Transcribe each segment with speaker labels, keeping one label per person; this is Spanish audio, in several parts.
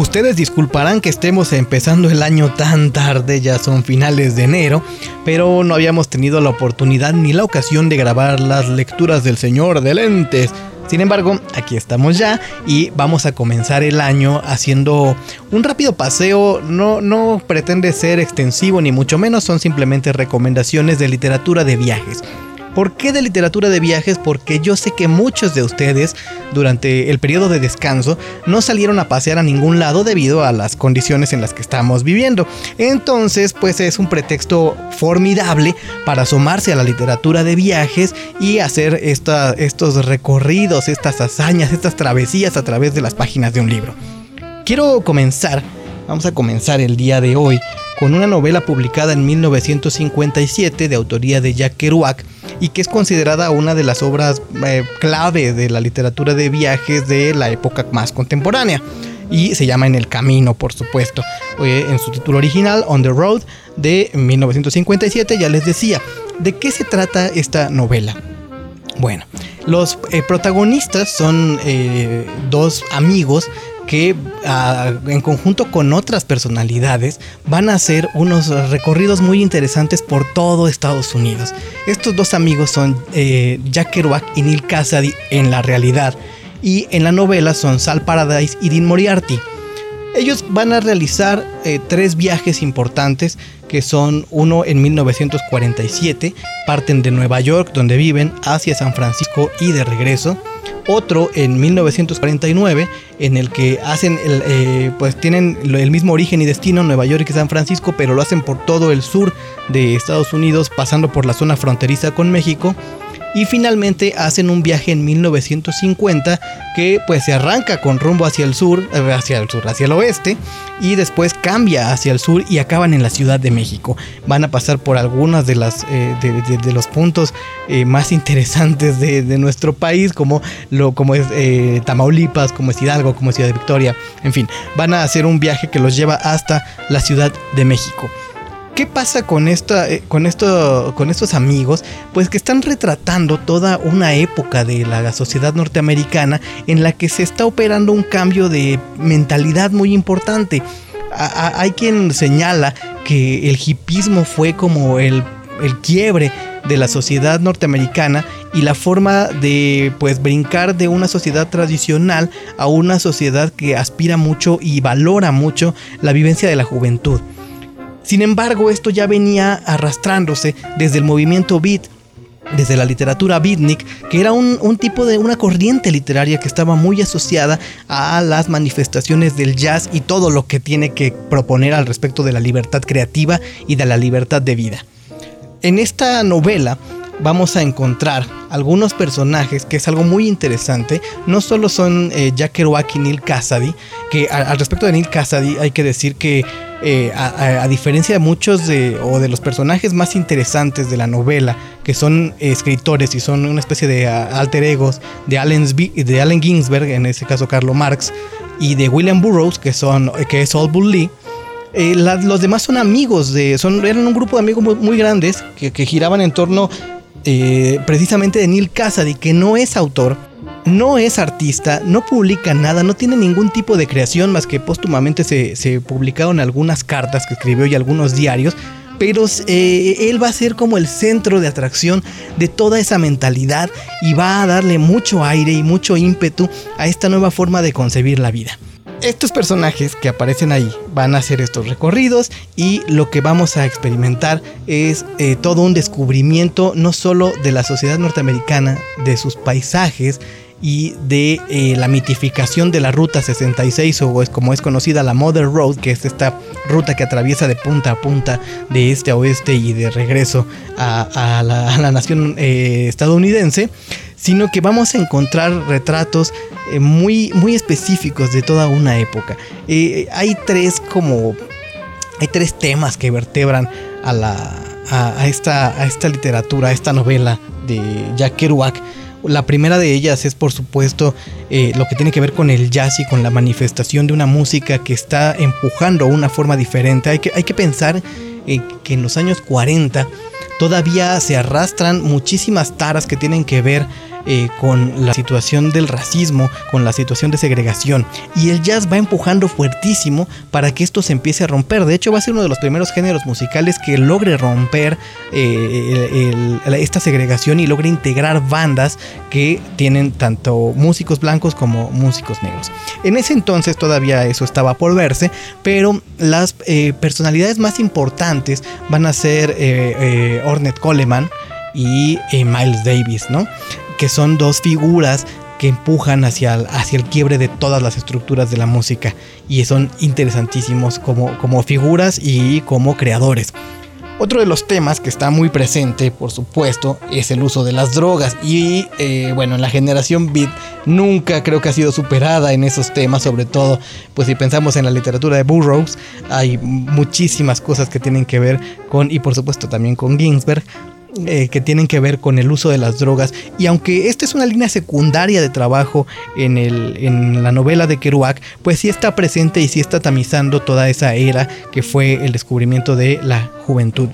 Speaker 1: Ustedes disculparán que estemos empezando el año tan tarde, ya son finales de enero, pero no habíamos tenido la oportunidad ni la ocasión de grabar las lecturas del Señor de Lentes. Sin embargo, aquí estamos ya y vamos a comenzar el año haciendo un rápido paseo. No, no pretende ser extensivo ni mucho menos, son simplemente recomendaciones de literatura de viajes. ¿Por qué de literatura de viajes? Porque yo sé que muchos de ustedes durante el periodo de descanso no salieron a pasear a ningún lado debido a las condiciones en las que estamos viviendo. Entonces, pues es un pretexto formidable para asomarse a la literatura de viajes y hacer estos recorridos, estas hazañas, estas travesías a través de las páginas de un libro. Quiero comenzar, vamos a comenzar el día de hoy con una novela publicada en 1957 de autoría de Jack Kerouac y que es considerada una de las obras eh, clave de la literatura de viajes de la época más contemporánea. Y se llama En el Camino, por supuesto. en su título original, On the Road, de 1957, ya les decía. ¿De qué se trata esta novela? Bueno, los eh, protagonistas son eh, dos amigos que ah, en conjunto con otras personalidades van a hacer unos recorridos muy interesantes por todo Estados Unidos. Estos dos amigos son eh, Jack Kerouac y Neil Cassidy en la realidad y en la novela son Sal Paradise y Dean Moriarty. Ellos van a realizar eh, tres viajes importantes que son uno en 1947, parten de Nueva York donde viven hacia San Francisco y de regreso. Otro en 1949 en el que hacen el, eh, pues tienen el mismo origen y destino Nueva York y San Francisco pero lo hacen por todo el sur de Estados Unidos pasando por la zona fronteriza con México y finalmente hacen un viaje en 1950 que pues se arranca con rumbo hacia el sur, eh, hacia el sur, hacia el oeste y después cambia hacia el sur y acaban en la Ciudad de México. Van a pasar por algunos de, las, eh, de, los puntos eh, más interesantes de, nuestro país como, lo, como es Tamaulipas, como es Hidalgo, como es Ciudad de Victoria, en fin, van a hacer un viaje que los lleva hasta la Ciudad de México. ¿Qué pasa con, esta, eh, con, esto, con estos amigos? Pues que están retratando toda una época de la sociedad norteamericana en la que se está operando un cambio de mentalidad muy importante. hay quien señala que el hipismo fue como el, el quiebre de la sociedad norteamericana y la forma de pues brincar de una sociedad tradicional a una sociedad que aspira mucho y valora mucho la vivencia de la juventud. Sin embargo, esto ya venía arrastrándose desde el movimiento beat desde la literatura beatnik, que era un, tipo de una corriente literaria que estaba muy asociada a las manifestaciones del jazz y todo lo que tiene que proponer al respecto de la libertad creativa y de la libertad de vida. En esta novela vamos a encontrar algunos personajes que es algo muy interesante. No solo son eh, Jack Kerouac y Neil Cassidy, que al respecto de Neil Cassidy hay que decir que eh, a, diferencia de muchos de, o de los personajes más interesantes de la novela, que son escritores y son una especie de alter egos de Allen, de Allen Ginsberg, en ese caso Carlo Marx, y de William Burroughs, que, son, que es All Lee, eh, los demás son amigos, de, son, eran un grupo de amigos muy, grandes que, giraban en torno eh, precisamente de Neil Cassidy, que no es autor, no es artista, no publica nada, no tiene ningún tipo de creación más que póstumamente se, publicaron algunas cartas que escribió y algunos diarios, pero eh, él va a ser como el centro de atracción de toda esa mentalidad y va a darle mucho aire y mucho ímpetu a esta nueva forma de concebir la vida. Estos personajes que aparecen ahí van a hacer estos recorridos y lo que vamos a experimentar es eh, todo un descubrimiento no solo de la sociedad norteamericana, de sus paisajes, y de eh, la mitificación de la Ruta 66 o es como es conocida la Mother Road, que es esta ruta que atraviesa de punta a punta de este a oeste y de regreso a, la, nación eh, estadounidense, sino que vamos a encontrar retratos eh, muy, muy específicos de toda una época. hay tres como... Hay tres temas que vertebran a, la, a, esta, a esta literatura, a esta novela de Jack Kerouac la primera de ellas es por supuesto eh, lo que tiene que ver con el jazz y con la manifestación de una música que está empujando una forma diferente. Hay que, hay que pensar eh, que en los años 40 todavía se arrastran muchísimas taras que tienen que ver eh, con la situación del racismo, con la situación de segregación. Y el jazz va empujando fuertísimo para que esto se empiece a romper. De hecho, va a ser uno de los primeros géneros musicales que logre romper eh, esta segregación y logre integrar bandas que tienen tanto músicos blancos como músicos negros. En ese entonces todavía eso estaba por verse, pero las eh, personalidades más importantes van a ser Ornette Coleman, y Miles Davis, ¿no? Que son dos figuras que empujan hacia el, hacia el quiebre de todas las estructuras de la música y son interesantísimos como, como figuras y como creadores. Otro de los temas que está muy presente, por supuesto, es el uso de las drogas. Y eh, bueno, en la generación beat nunca creo que ha sido superada en esos temas, sobre todo, pues si pensamos en la literatura de Burroughs, hay muchísimas cosas que tienen que ver con, y por supuesto también con Ginsberg, eh, que tienen que ver con el uso de las drogas. Y aunque esta es una línea secundaria de trabajo en, el, en la novela de Kerouac, pues sí está presente y sí está tamizando toda esa era que fue el descubrimiento de la juventud.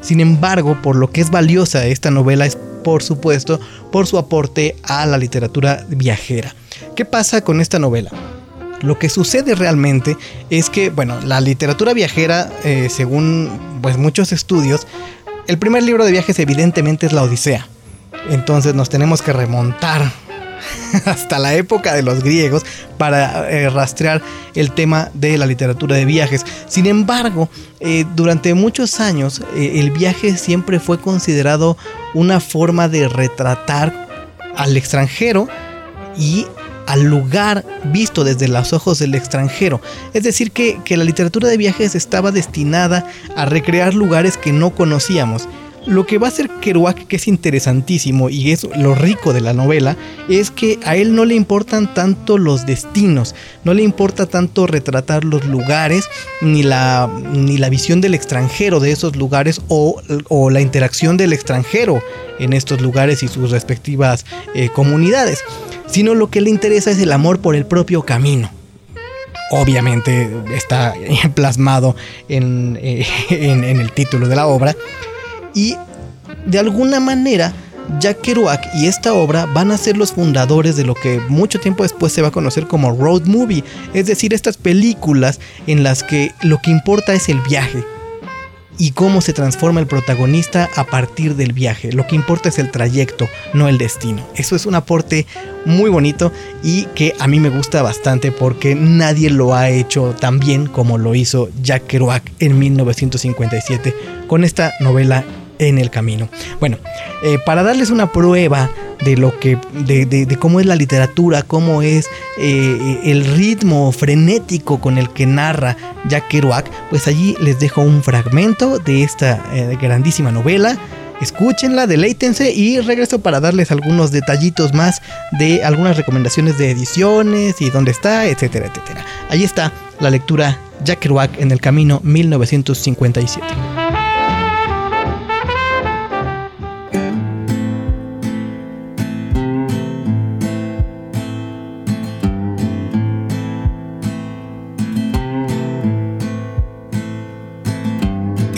Speaker 1: Sin embargo, por lo que es valiosa esta novela es, por supuesto, por su aporte a la literatura viajera. ¿Qué pasa con esta novela? Lo que sucede realmente es que, bueno, la literatura viajera, eh, según pues, muchos estudios, el primer libro de viajes evidentemente es la Odisea. Entonces nos tenemos que remontar hasta la época de los griegos para eh, rastrear el tema de la literatura de viajes. Sin embargo, eh, durante muchos años eh, el viaje siempre fue considerado una forma de retratar al extranjero y al lugar visto desde los ojos del extranjero. Es decir, que, la literatura de viajes estaba destinada a recrear lugares que no conocíamos. Lo que va a hacer Kerouac, que es interesantísimo y es lo rico de la novela, es que a él no le importan tanto los destinos, no le importa tanto retratar los lugares, ni la, ni la visión del extranjero de esos lugares o, la interacción del extranjero en estos lugares y sus respectivas eh, comunidades sino lo que le interesa es el amor por el propio camino. Obviamente está plasmado eh, en, el título de la obra y de alguna manera Jack Kerouac y esta obra van a ser los fundadores de lo que mucho tiempo después se va a conocer como road movie, es decir, estas películas en las que lo que importa es el viaje, y cómo se transforma el protagonista a partir del viaje. Lo que importa es el trayecto, no el destino. Eso es un aporte muy bonito y que a mí me gusta bastante porque nadie lo ha hecho tan bien como lo hizo Jack Kerouac en 1957 con esta novela en el camino. Bueno, eh, para darles una prueba de lo que, de, cómo es la literatura, cómo es eh, el ritmo frenético con el que narra Jack Kerouac, pues allí les dejo un fragmento de esta eh, grandísima novela. Escúchenla, deleítense y regreso para darles algunos detallitos más de algunas recomendaciones de ediciones y dónde está, etcétera, etcétera. Ahí está la lectura Jack Kerouac en el camino 1957.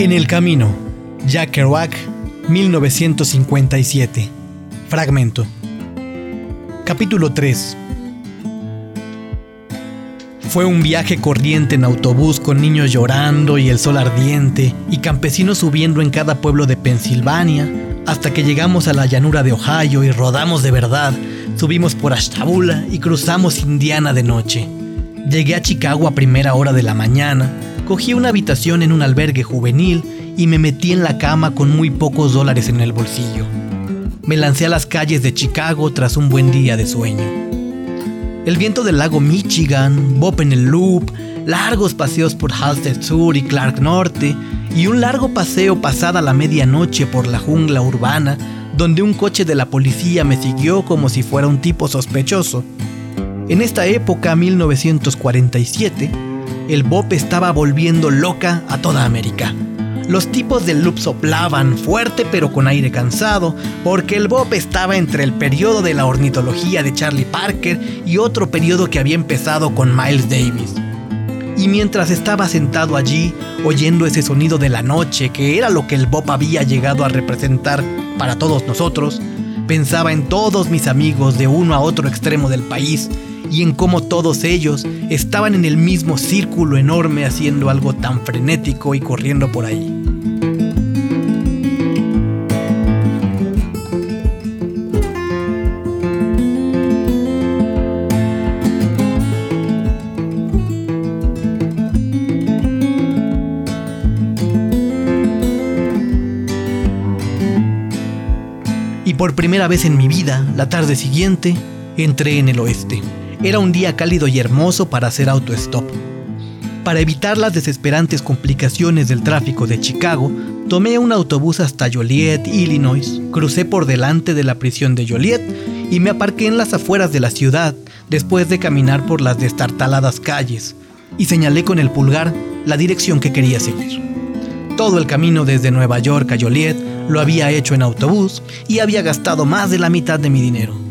Speaker 1: En el camino, Jack Kerouac, 1957. Fragmento. Capítulo 3. Fue un viaje corriente en autobús con niños llorando y el sol ardiente y campesinos subiendo en cada pueblo de Pensilvania hasta que llegamos a la llanura de Ohio y rodamos de verdad. Subimos por Ashtabula y cruzamos Indiana de noche. Llegué a Chicago a primera hora de la mañana Cogí una habitación en un albergue juvenil y me metí en la cama con muy pocos dólares en el bolsillo. Me lancé a las calles de Chicago tras un buen día de sueño. El viento del lago Michigan, Bob en el Loop, largos paseos por Halstead Sur y Clark Norte, y un largo paseo pasada la medianoche por la jungla urbana, donde un coche de la policía me siguió como si fuera un tipo sospechoso. En esta época, 1947, el Bop estaba volviendo loca a toda América. Los tipos del loop soplaban fuerte pero con aire cansado, porque el Bop estaba entre el periodo de la ornitología de Charlie Parker y otro periodo que había empezado con Miles Davis. Y mientras estaba sentado allí, oyendo ese sonido de la noche, que era lo que el Bop había llegado a representar para todos nosotros, Pensaba en todos mis amigos de uno a otro extremo del país y en cómo todos ellos estaban en el mismo círculo enorme haciendo algo tan frenético y corriendo por ahí. Y por primera vez en mi vida, la tarde siguiente, entré en el oeste. Era un día cálido y hermoso para hacer autostop. Para evitar las desesperantes complicaciones del tráfico de Chicago, tomé un autobús hasta Joliet, Illinois, crucé por delante de la prisión de Joliet y me aparqué en las afueras de la ciudad después de caminar por las destartaladas calles y señalé con el pulgar la dirección que quería seguir. Todo el camino desde Nueva York a Joliet lo había hecho en autobús y había gastado más de la mitad de mi dinero.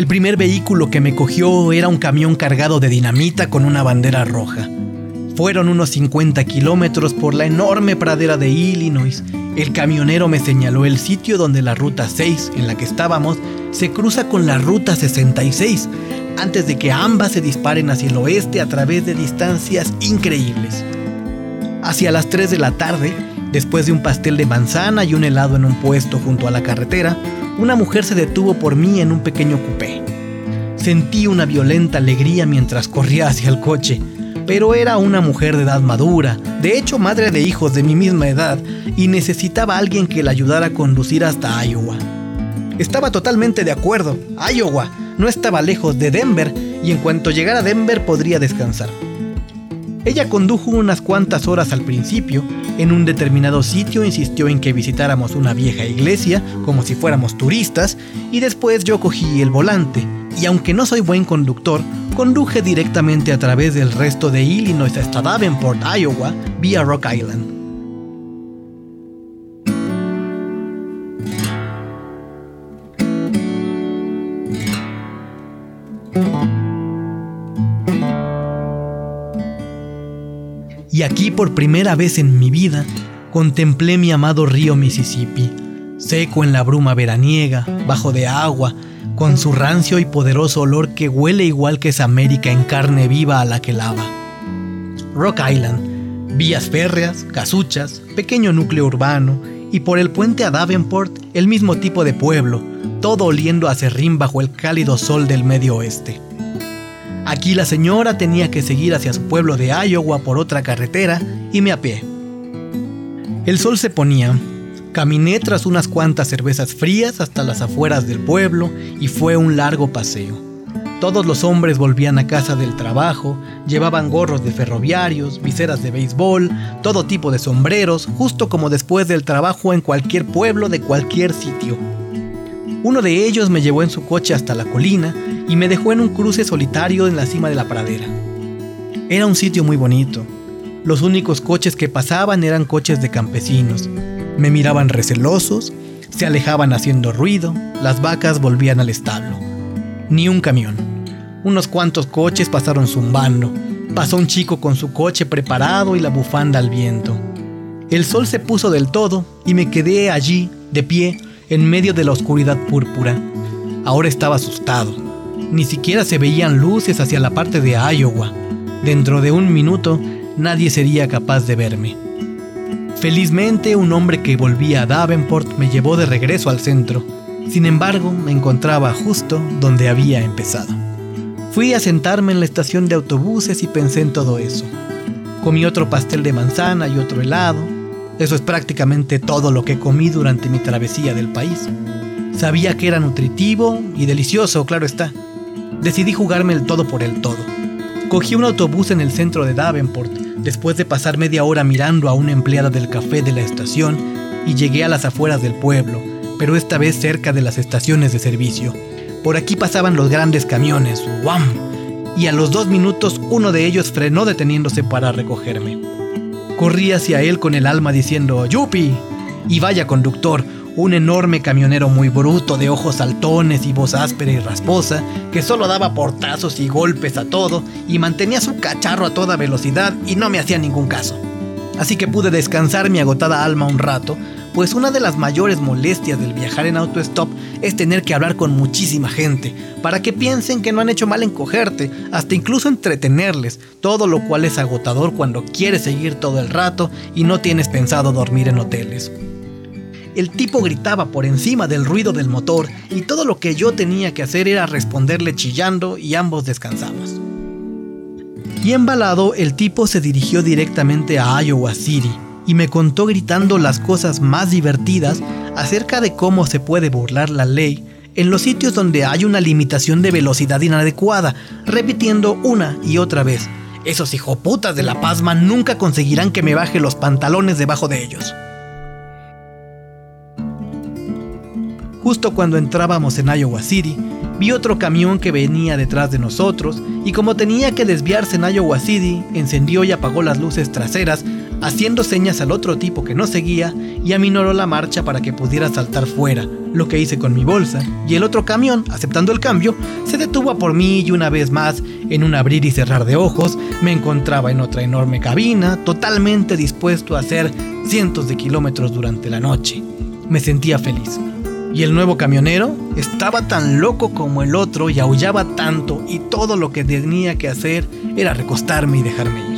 Speaker 1: El primer vehículo que me cogió era un camión cargado de dinamita con una bandera roja. Fueron unos 50 kilómetros por la enorme pradera de Illinois. El camionero me señaló el sitio donde la ruta 6, en la que estábamos, se cruza con la ruta 66, antes de que ambas se disparen hacia el oeste a través de distancias increíbles. Hacia las 3 de la tarde, después de un pastel de manzana y un helado en un puesto junto a la carretera, una mujer se detuvo por mí en un pequeño coupé. Sentí una violenta alegría mientras corría hacia el coche, pero era una mujer de edad madura, de hecho madre de hijos de mi misma edad, y necesitaba a alguien que la ayudara a conducir hasta Iowa. Estaba totalmente de acuerdo, Iowa no estaba lejos de Denver y en cuanto llegara a Denver podría descansar. Ella condujo unas cuantas horas al principio. En un determinado sitio insistió en que visitáramos una vieja iglesia, como si fuéramos turistas, y después yo cogí el volante. Y aunque no soy buen conductor, conduje directamente a través del resto de Illinois hasta Davenport, Iowa, vía Rock Island. Y aquí por primera vez en mi vida contemplé mi amado río Mississippi, seco en la bruma veraniega, bajo de agua, con su rancio y poderoso olor que huele igual que esa América en carne viva a la que lava. Rock Island, vías férreas, casuchas, pequeño núcleo urbano, y por el puente a Davenport el mismo tipo de pueblo, todo oliendo a serrín bajo el cálido sol del medio oeste. Aquí la señora tenía que seguir hacia su pueblo de Iowa por otra carretera y me apié. El sol se ponía. Caminé tras unas cuantas cervezas frías hasta las afueras del pueblo y fue un largo paseo. Todos los hombres volvían a casa del trabajo, llevaban gorros de ferroviarios, viseras de béisbol, todo tipo de sombreros, justo como después del trabajo en cualquier pueblo de cualquier sitio. Uno de ellos me llevó en su coche hasta la colina y me dejó en un cruce solitario en la cima de la pradera. Era un sitio muy bonito. Los únicos coches que pasaban eran coches de campesinos. Me miraban recelosos, se alejaban haciendo ruido, las vacas volvían al establo. Ni un camión. Unos cuantos coches pasaron zumbando. Pasó un chico con su coche preparado y la bufanda al viento. El sol se puso del todo y me quedé allí, de pie, en medio de la oscuridad púrpura. Ahora estaba asustado ni siquiera se veían luces hacia la parte de Iowa. Dentro de un minuto nadie sería capaz de verme. Felizmente un hombre que volvía a Davenport me llevó de regreso al centro. Sin embargo, me encontraba justo donde había empezado. Fui a sentarme en la estación de autobuses y pensé en todo eso. Comí otro pastel de manzana y otro helado. Eso es prácticamente todo lo que comí durante mi travesía del país. Sabía que era nutritivo y delicioso, claro está decidí jugarme el todo por el todo. Cogí un autobús en el centro de Davenport, después de pasar media hora mirando a una empleada del café de la estación, y llegué a las afueras del pueblo, pero esta vez cerca de las estaciones de servicio. Por aquí pasaban los grandes camiones, ¡wam! Y a los dos minutos uno de ellos frenó deteniéndose para recogerme. Corrí hacia él con el alma diciendo ¡Yupi! Y vaya conductor, un enorme camionero muy bruto de ojos saltones y voz áspera y rasposa, que solo daba portazos y golpes a todo y mantenía su cacharro a toda velocidad y no me hacía ningún caso. Así que pude descansar mi agotada alma un rato, pues una de las mayores molestias del viajar en autostop es tener que hablar con muchísima gente, para que piensen que no han hecho mal en cogerte, hasta incluso entretenerles, todo lo cual es agotador cuando quieres seguir todo el rato y no tienes pensado dormir en hoteles. El tipo gritaba por encima del ruido del motor y todo lo que yo tenía que hacer era responderle chillando y ambos descansamos. Y embalado, el tipo se dirigió directamente a Iowa City y me contó gritando las cosas más divertidas acerca de cómo se puede burlar la ley en los sitios donde hay una limitación de velocidad inadecuada, repitiendo una y otra vez. Esos hijoputas de la pasma nunca conseguirán que me baje los pantalones debajo de ellos. Justo cuando entrábamos en Iowa City, vi otro camión que venía detrás de nosotros y como tenía que desviarse en Iowa encendió y apagó las luces traseras, haciendo señas al otro tipo que nos seguía y aminoró la marcha para que pudiera saltar fuera, lo que hice con mi bolsa, y el otro camión, aceptando el cambio, se detuvo por mí y una vez más, en un abrir y cerrar de ojos, me encontraba en otra enorme cabina, totalmente dispuesto a hacer cientos de kilómetros durante la noche. Me sentía feliz. Y el nuevo camionero estaba tan loco como el otro y aullaba tanto y todo lo que tenía que hacer era recostarme y dejarme ir.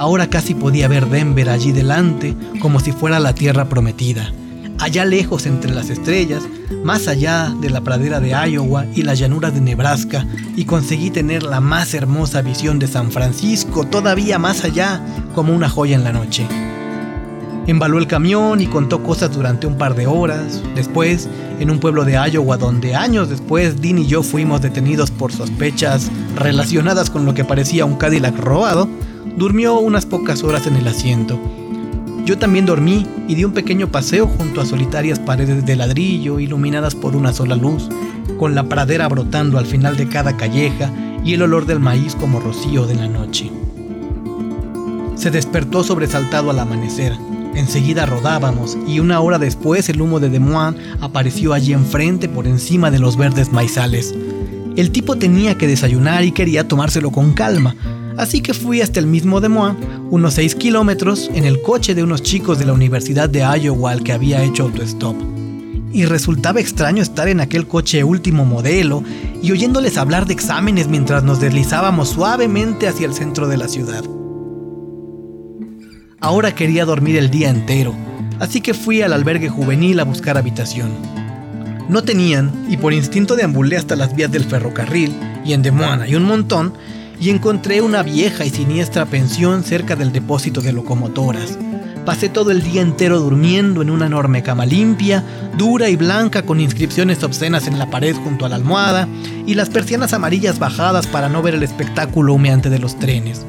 Speaker 1: Ahora casi podía ver Denver allí delante como si fuera la tierra prometida. Allá lejos entre las estrellas, más allá de la pradera de Iowa y las llanuras de Nebraska, y conseguí tener la más hermosa visión de San Francisco, todavía más allá, como una joya en la noche. Embaló el camión y contó cosas durante un par de horas. Después, en un pueblo de Iowa donde años después Dean y yo fuimos detenidos por sospechas relacionadas con lo que parecía un Cadillac robado, durmió unas pocas horas en el asiento. Yo también dormí y di un pequeño paseo junto a solitarias paredes de ladrillo iluminadas por una sola luz, con la pradera brotando al final de cada calleja y el olor del maíz como rocío de la noche. Se despertó sobresaltado al amanecer. Enseguida rodábamos y una hora después el humo de Des Moines apareció allí enfrente por encima de los verdes maizales. El tipo tenía que desayunar y quería tomárselo con calma, así que fui hasta el mismo Des Moines, unos 6 kilómetros, en el coche de unos chicos de la Universidad de Iowa al que había hecho autostop. Y resultaba extraño estar en aquel coche último modelo y oyéndoles hablar de exámenes mientras nos deslizábamos suavemente hacia el centro de la ciudad. Ahora quería dormir el día entero, así que fui al albergue juvenil a buscar habitación. No tenían, y por instinto deambulé hasta las vías del ferrocarril, y en Des Moines hay un montón, y encontré una vieja y siniestra pensión cerca del depósito de locomotoras. Pasé todo el día entero durmiendo en una enorme cama limpia, dura y blanca con inscripciones obscenas en la pared junto a la almohada y las persianas amarillas bajadas para no ver el espectáculo humeante de los trenes.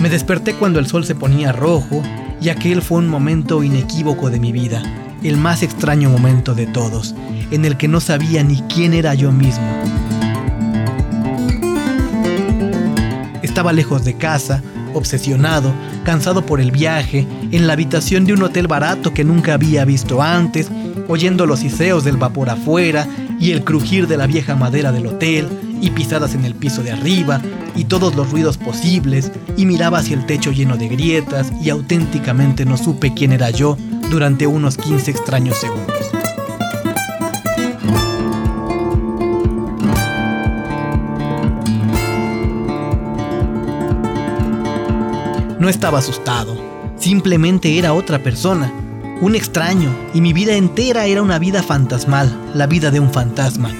Speaker 1: Me desperté cuando el sol se ponía rojo y aquel fue un momento inequívoco de mi vida, el más extraño momento de todos, en el que no sabía ni quién era yo mismo. Estaba lejos de casa, obsesionado, cansado por el viaje, en la habitación de un hotel barato que nunca había visto antes, oyendo los hiseos del vapor afuera y el crujir de la vieja madera del hotel y pisadas en el piso de arriba y todos los ruidos posibles y miraba hacia el techo lleno de grietas y auténticamente no supe quién era yo durante unos 15 extraños segundos. No estaba asustado, simplemente era otra persona, un extraño, y mi vida entera era una vida fantasmal, la vida de un fantasma.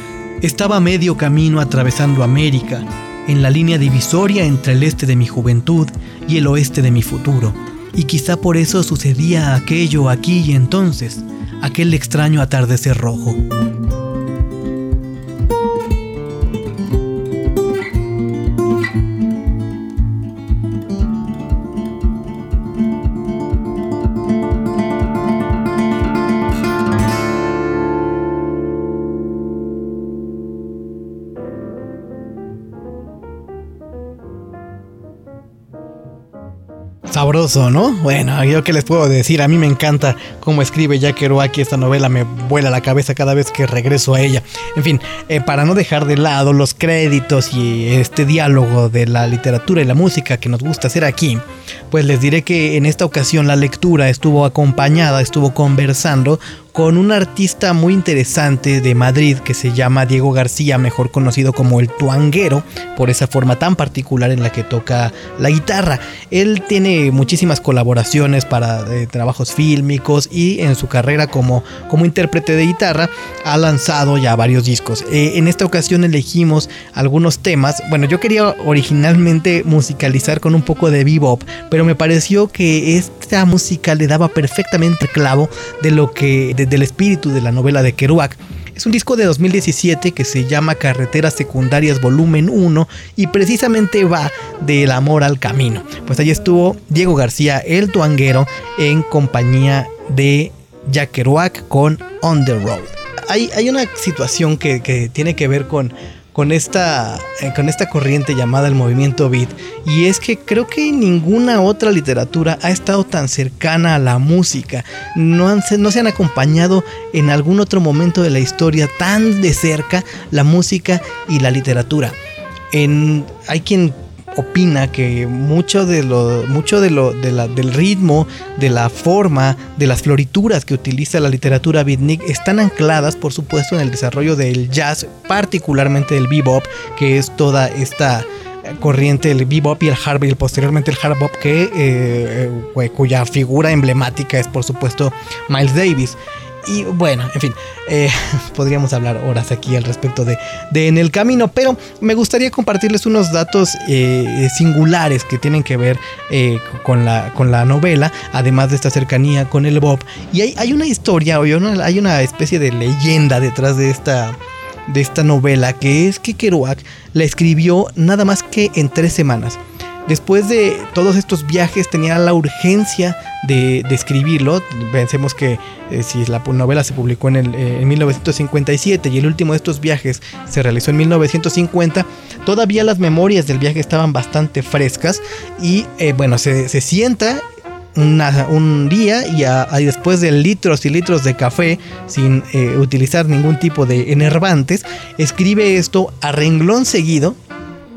Speaker 1: Estaba medio camino atravesando América, en la línea divisoria entre el este de mi juventud y el oeste de mi futuro, y quizá por eso sucedía aquello aquí y entonces, aquel extraño atardecer rojo. Sabroso, ¿no? Bueno, yo qué les puedo decir, a mí me encanta cómo escribe Jack Kerouac esta novela me vuela la cabeza cada vez que regreso a ella. En fin, eh, para no dejar de lado los créditos y este diálogo de la literatura y la música que nos gusta hacer aquí, pues les diré que en esta ocasión la lectura estuvo acompañada, estuvo conversando con un artista muy interesante de Madrid que se llama Diego García, mejor conocido como el Tuanguero, por esa forma tan particular en la que toca la guitarra. Él tiene muchísimas colaboraciones para eh, trabajos fílmicos y en su carrera como, como intérprete de guitarra ha lanzado ya varios discos. Eh, en esta ocasión elegimos algunos temas. Bueno, yo quería originalmente musicalizar con un poco de bebop, pero me pareció que esta música le daba perfectamente clavo de lo que del espíritu de la novela de Kerouac. Es un disco de 2017 que se llama Carreteras Secundarias Volumen 1 y precisamente va del amor al camino. Pues allí estuvo Diego García, el tuanguero, en compañía de Jack Kerouac con On the Road. Hay, hay una situación que, que tiene que ver con con esta, eh, con esta corriente llamada el movimiento beat. Y es que creo que ninguna otra literatura ha estado tan cercana a la música. No, han, no se han acompañado en algún otro momento de la historia tan de cerca la música y la literatura. En, hay quien opina que mucho de lo, mucho de lo, del ritmo, de la forma, de las florituras que utiliza la literatura beatnik están ancladas, por supuesto, en el desarrollo del jazz, particularmente del bebop, que es toda esta corriente del bebop y el hard y posteriormente el hard bop que eh, eh, cuya figura emblemática es por supuesto Miles Davis y bueno, en fin, eh, podríamos hablar horas aquí al respecto de, En el Camino, pero me gustaría compartirles unos datos eh, singulares que tienen que ver eh, con, la, con la novela, además de esta cercanía con el Bob. Y hay, hay una historia, o hay una especie de leyenda detrás de esta, de esta novela, que es que Kerouac la escribió nada más que en tres semanas. Después de todos estos viajes tenía la urgencia de, escribirlo. Pensemos que eh, si la novela se publicó en, el, eh, en 1957 y el último de estos viajes se realizó en 1950, todavía las memorias del viaje estaban bastante frescas y eh, bueno, se, sienta un día y, después de litros y litros de café sin utilizar ningún tipo de enervantes, escribe esto a renglón seguido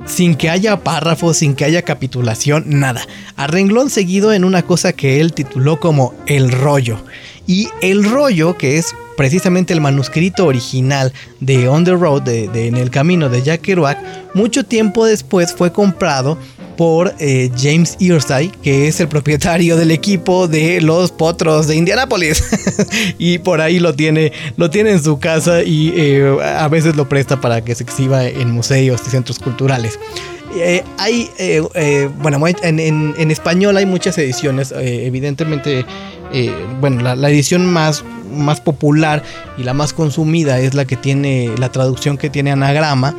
Speaker 1: sin que haya párrafos, sin que haya capitulación, nada. A renglón seguido en una cosa que él tituló como El rollo. Y el rollo, que es precisamente el manuscrito original de On the Road, de, En el Camino de Jack Kerouac, mucho tiempo después fue comprado por eh, James Irsay, que es el propietario del equipo de los Potros de Indianápolis. y por ahí lo tiene, lo tiene en su casa y eh, a veces lo presta para que se exhiba en museos y centros culturales. Eh, hay, bueno, en, español hay muchas ediciones, evidentemente, bueno, la, edición más, más popular y la más consumida es la que tiene, la traducción que tiene anagrama,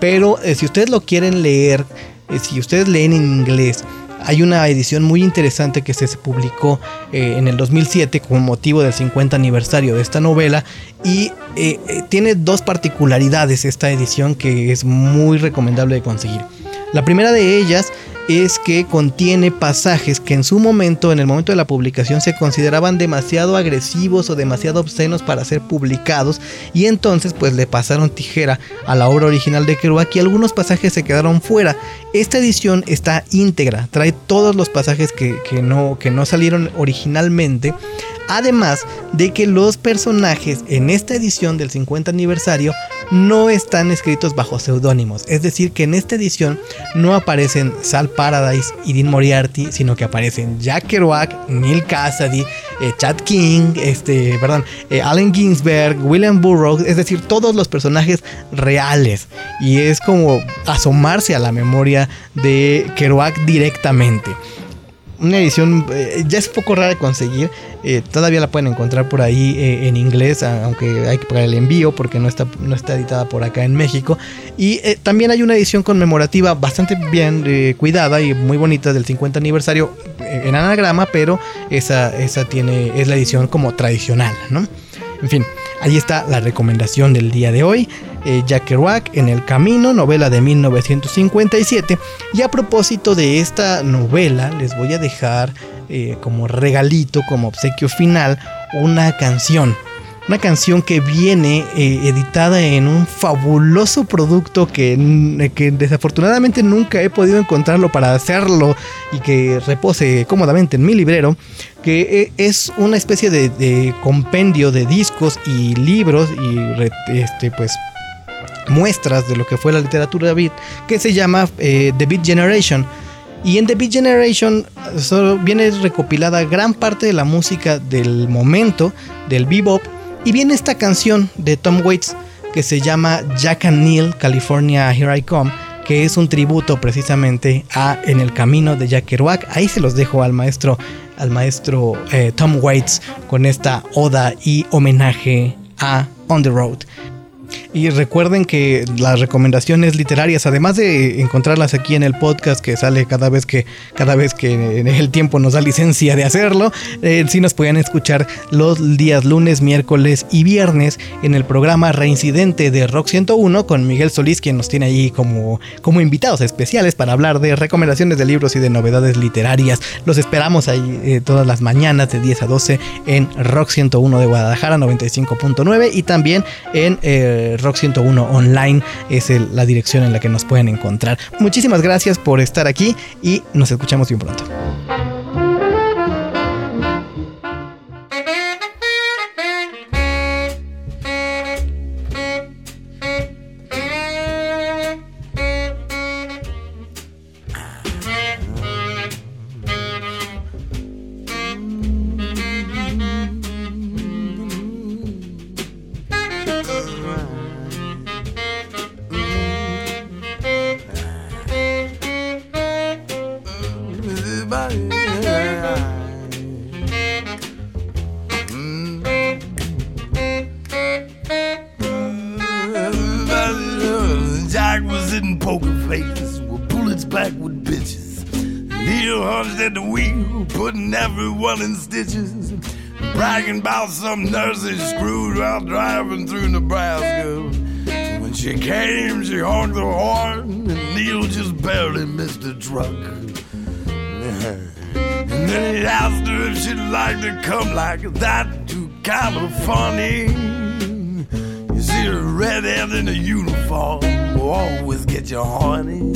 Speaker 1: pero si ustedes lo quieren leer, eh, si ustedes leen en inglés, hay una edición muy interesante que se publicó eh, en el 2007 con motivo del 50 aniversario de esta novela y eh, tiene dos particularidades esta edición que es muy recomendable de conseguir. La primera de ellas es que contiene pasajes que en su momento, en el momento de la publicación, se consideraban demasiado agresivos o demasiado obscenos para ser publicados y entonces pues le pasaron tijera a la obra original de Kerouac y algunos pasajes se quedaron fuera. Esta edición está íntegra, trae todos los pasajes que, no, que no salieron originalmente Además de que los personajes en esta edición del 50 aniversario no están escritos bajo seudónimos. Es decir, que en esta edición no aparecen Sal Paradise y Dean Moriarty, sino que aparecen Jack Kerouac, Neil Cassidy, eh, Chad King, este, perdón, eh, Allen Ginsberg, William Burroughs, es decir, todos los personajes reales. Y es como asomarse a la memoria de Kerouac directamente una edición eh, ya es poco rara de conseguir. Eh, todavía la pueden encontrar por ahí eh, en inglés, aunque hay que pagar el envío porque no está, no está editada por acá en México. Y también hay una edición conmemorativa bastante bien cuidada y muy bonita del 50 aniversario en anagrama, pero esa, esa tiene, es la edición como tradicional, ¿no? En fin, Ahí está la recomendación del día de hoy. Eh, Kerouac en el camino, novela de 1957. Y a propósito de esta novela, les voy a dejar eh, como regalito, como obsequio final, una canción una canción que viene eh, editada en un fabuloso producto que, que, desafortunadamente nunca he podido encontrarlo para hacerlo y que repose cómodamente en mi librero, que eh, es una especie de, compendio de discos y libros y este pues muestras de lo que fue la literatura beat que se llama eh, The Beat Generation. Y en The Beat Generation viene recopilada gran parte de la música del momento, del bebop, y viene esta canción de Tom Waits que se llama Jack and Neil, California Here I Come, que es un tributo precisamente a En el camino de Jack Kerouac. Ahí se los dejo al maestro, al maestro eh, Tom Waits con esta oda y homenaje a On the Road. Y recuerden que las recomendaciones literarias, además de encontrarlas aquí en el podcast que sale cada vez que cada vez que el tiempo nos da licencia de hacerlo, eh, sí nos pueden escuchar los días lunes, miércoles y viernes en el programa Reincidente de Rock 101 con Miguel Solís, quien nos tiene ahí como, como invitados especiales para hablar de recomendaciones de libros y de novedades literarias. Los esperamos ahí eh, todas las mañanas de 10 a 12 en Rock 101 de Guadalajara 95.9 y también en eh, Rock 101 Online es la dirección en la que nos pueden encontrar. Muchísimas gracias por estar aquí y nos escuchamos bien pronto.
Speaker 2: Some nursey screwed while driving through Nebraska. When she came, she honked the horn, and Neil just barely missed the truck. And then he asked her if she'd like to come like that to California. You see, a redhead in a uniform will always get you horny.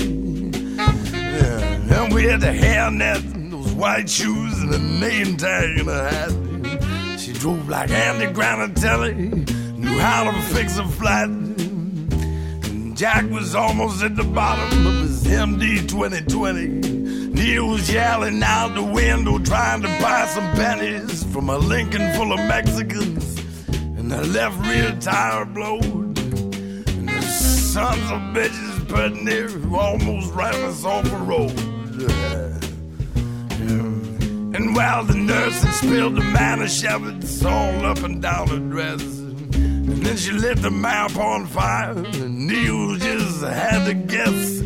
Speaker 2: Yeah. And we had the hairnet, white shoes, and a name tag and a hat She drove like Andy Granatelli, knew how to fix a flat. And Jack was almost at the bottom of his MD 2020. Neil was yelling out the window, trying to buy some pennies from a Lincoln full of Mexicans. And the left rear tire blowed. And the sons of bitches put near almost ran us off the road. And while the nurse had spilled the manna shepherds all up and down her dress. And then she lit the map on fire, and Neil just had to guess.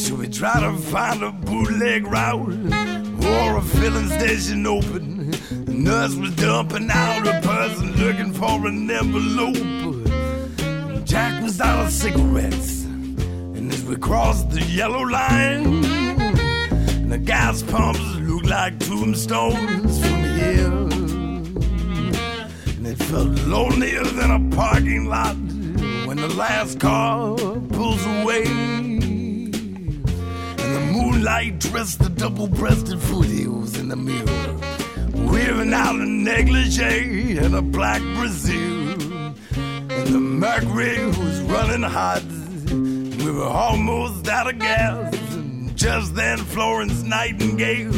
Speaker 2: Should we try to find a bootleg route or a filling station open? The nurse was dumping out a person looking for an envelope. Jack was out of cigarettes, and as we crossed the yellow line, the gas pumps looked like tombstones from here. And it felt lonelier than a parking lot when the last car pulls away. And the moonlight dressed the double breasted foothills in the mirror, wearing out a negligee and a black Brazil. And the mercury was running hot. We were almost out of gas. Just then, Florence Nightingale,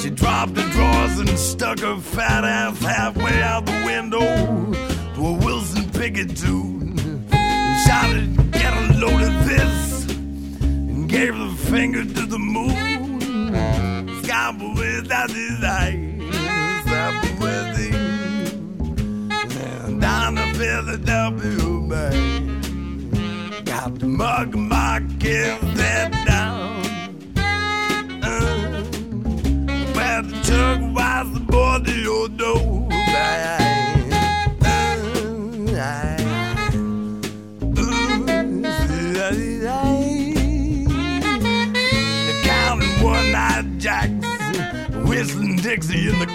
Speaker 2: she dropped the drawers and stuck her fat ass halfway out the window to a Wilson Pickett tune. And shouted, Get a load of this, and gave the finger to the moon. Scamper with that design, scamper with thee. And down the Philadelphia Bay, got the mug my kids that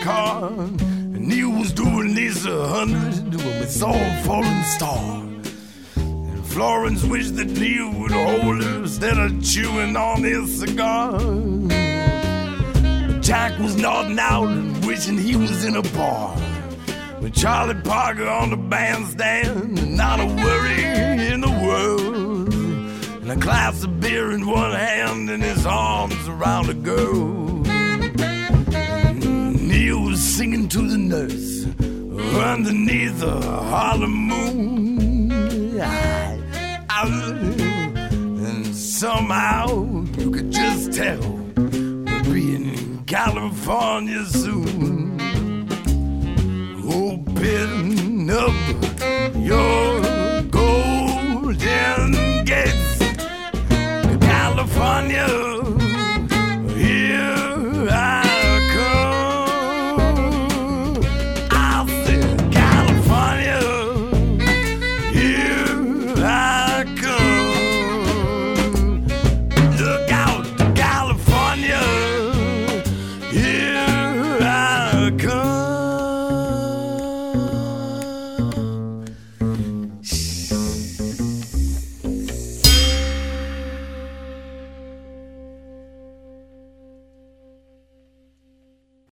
Speaker 2: car. And Neil was doing this a hundred when we saw a falling star. And Florence wished that Neil would hold her instead of chewing on his cigar. Jack was nodding out and wishing he was in a bar. With Charlie Parker on the bandstand, and not a worry in the world. And a glass of beer in one hand, and his arms around a girl. Singing to the nurse underneath the hollow moon. I, I, and somehow you could just tell we'll be in California soon. Open up your golden gates, California.